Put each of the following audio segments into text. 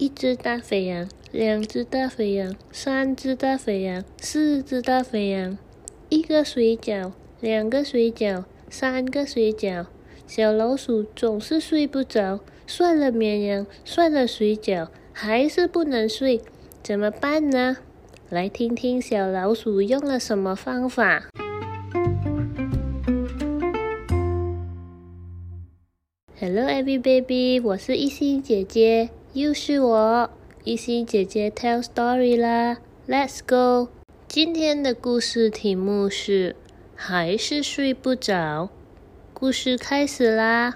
一只大肥羊，两只大肥羊，三只大肥羊，四只大肥羊，一个水饺，两个水饺，三个水饺。小老鼠总是睡不着，算了绵羊，算了水饺，还是不能睡，怎么办呢？来听听小老鼠用了什么方法。Hello, every baby，我是一心姐姐，又是我一心姐姐 tell story 啦，Let's go。今天的故事题目是还是睡不着。故事开始啦。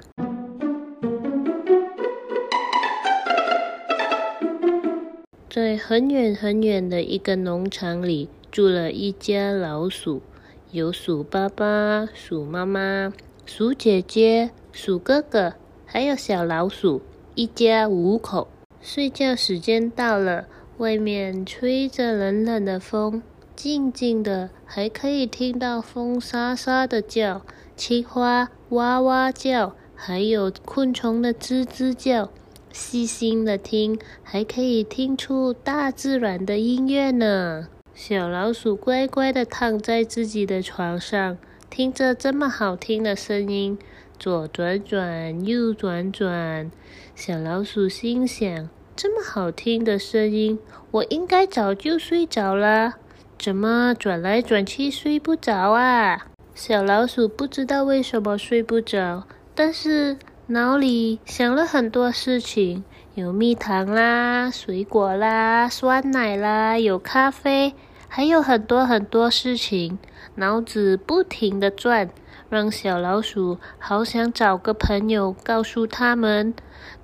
在很远很远的一个农场里，住了一家老鼠，有鼠爸爸、鼠妈妈、鼠姐姐。鼠哥哥还有小老鼠，一家五口。睡觉时间到了，外面吹着冷冷的风，静静的，还可以听到风沙沙的叫，青蛙哇哇叫，还有昆虫的吱吱叫。细心的听，还可以听出大自然的音乐呢。小老鼠乖乖的躺在自己的床上，听着这么好听的声音。左转转，右转转，小老鼠心想：这么好听的声音，我应该早就睡着了，怎么转来转去睡不着啊？小老鼠不知道为什么睡不着，但是脑里想了很多事情，有蜜糖啦，水果啦，酸奶啦，有咖啡，还有很多很多事情，脑子不停的转。让小老鼠好想找个朋友告诉他们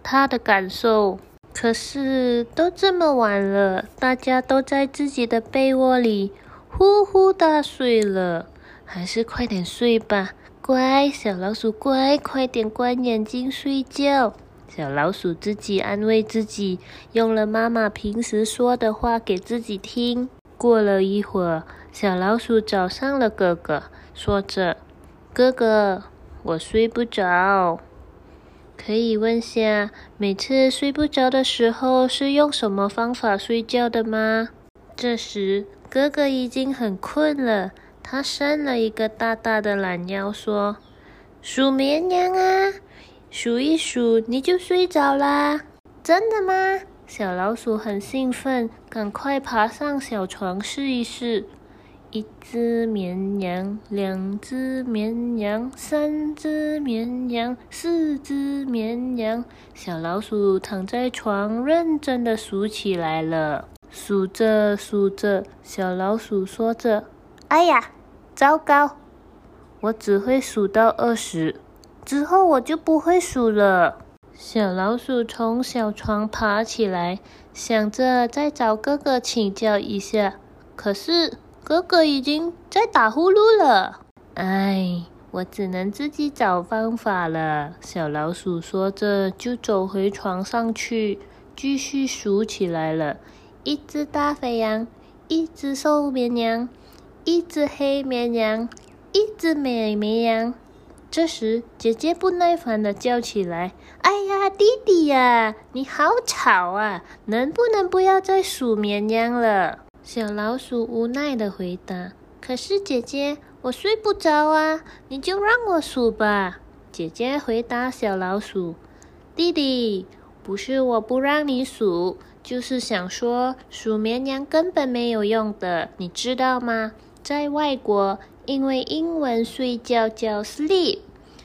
他的感受，可是都这么晚了，大家都在自己的被窝里呼呼大睡了，还是快点睡吧，乖，小老鼠乖，快点关眼睛睡觉。小老鼠自己安慰自己，用了妈妈平时说的话给自己听。过了一会儿，小老鼠找上了哥哥，说着。哥哥，我睡不着，可以问下，每次睡不着的时候是用什么方法睡觉的吗？这时，哥哥已经很困了，他伸了一个大大的懒腰，说：“数绵羊啊，数一数你就睡着啦。”真的吗？小老鼠很兴奋，赶快爬上小床试一试。一只绵羊，两只绵羊，三只绵羊，四只绵羊。小老鼠躺在床，认真的数起来了。数着数着，小老鼠说着：“哎呀，糟糕！我只会数到二十，之后我就不会数了。”小老鼠从小床爬起来，想着再找哥哥请教一下，可是。哥哥已经在打呼噜了，哎，我只能自己找方法了。小老鼠说着，就走回床上去，继续数起来了。一只大肥羊，一只瘦绵羊，一只黑绵羊，一只美绵羊。这时，姐姐不耐烦的叫起来：“哎呀，弟弟呀，你好吵啊！能不能不要再数绵羊了？”小老鼠无奈的回答：“可是姐姐，我睡不着啊，你就让我数吧。”姐姐回答小老鼠：“弟弟，不是我不让你数，就是想说数绵羊根本没有用的，你知道吗？在外国，因为英文睡觉叫 sleep，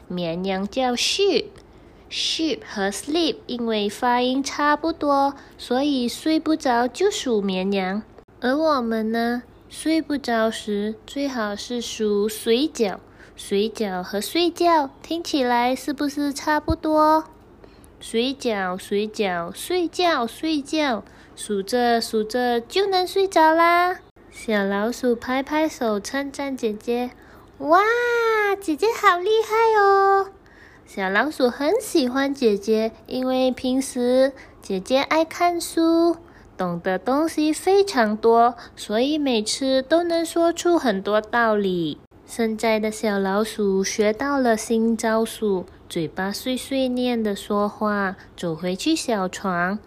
绵羊叫 sheep，sheep 和 sleep 因为发音差不多，所以睡不着就数绵羊。”而我们呢，睡不着时最好是数水饺。水饺和睡觉听起来是不是差不多？水饺，水饺，睡觉，睡觉，数着数着就能睡着啦。小老鼠拍拍手称赞姐姐：“哇，姐姐好厉害哦！”小老鼠很喜欢姐姐，因为平时姐姐爱看书。懂的东西非常多，所以每次都能说出很多道理。现在的小老鼠学到了新招数，嘴巴碎碎念的说话，走回去小床。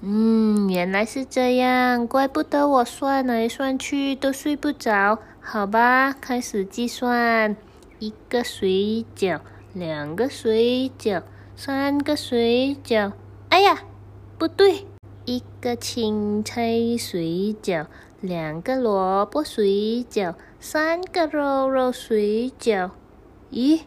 嗯，原来是这样，怪不得我算来算去都睡不着。好吧，开始计算：一个水饺，两个水饺，三个水饺。哎呀，不对，一个青菜水饺，两个萝卜水饺，三个肉肉水饺。咦，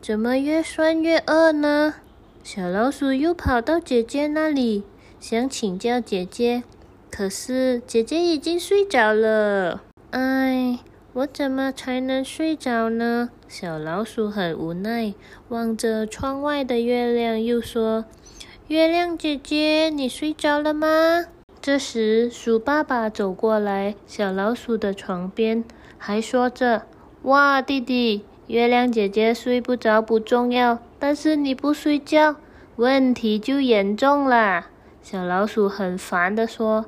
怎么越算越饿呢？小老鼠又跑到姐姐那里。想请教姐姐，可是姐姐已经睡着了。哎，我怎么才能睡着呢？小老鼠很无奈，望着窗外的月亮，又说：“月亮姐姐，你睡着了吗？”这时，鼠爸爸走过来，小老鼠的床边，还说着：“哇，弟弟，月亮姐姐睡不着不重要，但是你不睡觉，问题就严重啦。”小老鼠很烦的说：“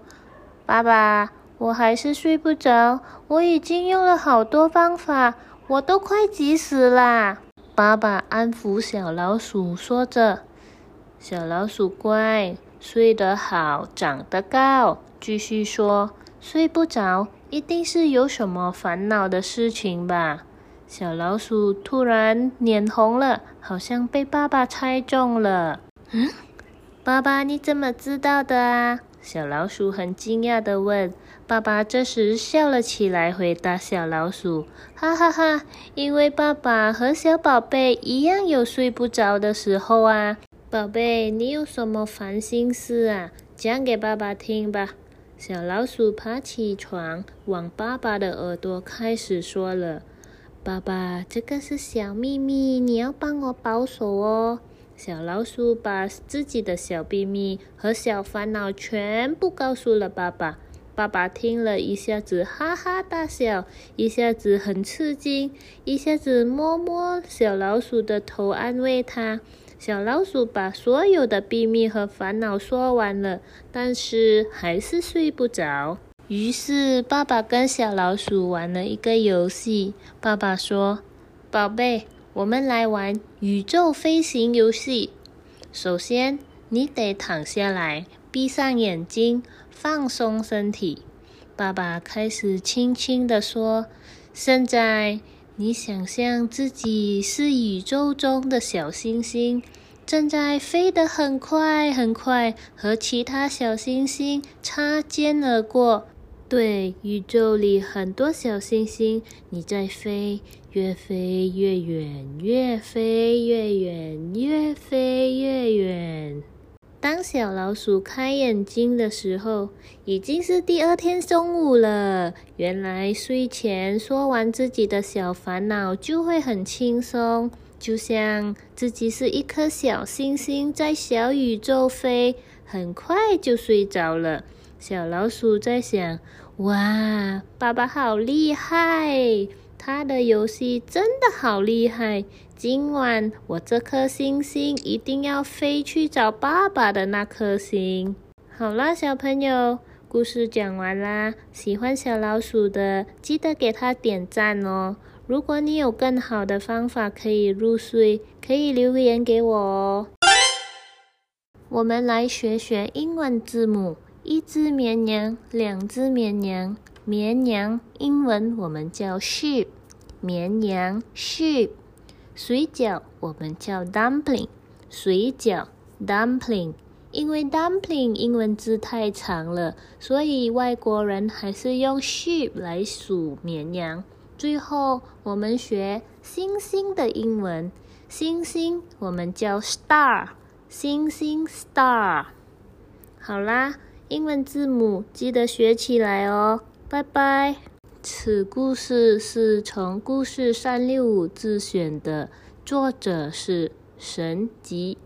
爸爸，我还是睡不着。我已经用了好多方法，我都快急死啦。”爸爸安抚小老鼠，说着：“小老鼠乖，睡得好，长得高。”继续说：“睡不着，一定是有什么烦恼的事情吧？”小老鼠突然脸红了，好像被爸爸猜中了。嗯。爸爸，你怎么知道的啊？小老鼠很惊讶的问。爸爸这时笑了起来，回答小老鼠：“哈哈哈，因为爸爸和小宝贝一样有睡不着的时候啊。宝贝，你有什么烦心事啊？讲给爸爸听吧。”小老鼠爬起床，往爸爸的耳朵开始说了：“爸爸，这个是小秘密，你要帮我保守哦。”小老鼠把自己的小秘密和小烦恼全部告诉了爸爸。爸爸听了一下子哈哈大笑，一下子很吃惊，一下子摸摸小老鼠的头安慰他。小老鼠把所有的秘密和烦恼说完了，但是还是睡不着。于是爸爸跟小老鼠玩了一个游戏。爸爸说：“宝贝。”我们来玩宇宙飞行游戏。首先，你得躺下来，闭上眼睛，放松身体。爸爸开始轻轻地说：“现在，你想象自己是宇宙中的小星星，正在飞得很快很快，和其他小星星擦肩而过。”对，宇宙里很多小星星，你在飞，越飞越远，越飞越远，越飞越远。当小老鼠开眼睛的时候，已经是第二天中午了。原来睡前说完自己的小烦恼，就会很轻松，就像自己是一颗小星星在小宇宙飞，很快就睡着了。小老鼠在想。哇，爸爸好厉害！他的游戏真的好厉害。今晚我这颗星星一定要飞去找爸爸的那颗星。好啦，小朋友，故事讲完啦。喜欢小老鼠的，记得给他点赞哦。如果你有更好的方法可以入睡，可以留言给我哦。我们来学学英文字母。一只绵羊，两只绵羊。绵羊英文我们叫 sheep，绵羊 sheep。水饺我们叫 dumpling，水饺 dumpling。因为 dumpling 英文字太长了，所以外国人还是用 sheep 来数绵羊。最后我们学星星的英文，星星我们叫 star，星星 star。好啦。英文字母记得学起来哦，拜拜。此故事是从故事三六五自选的，作者是神吉。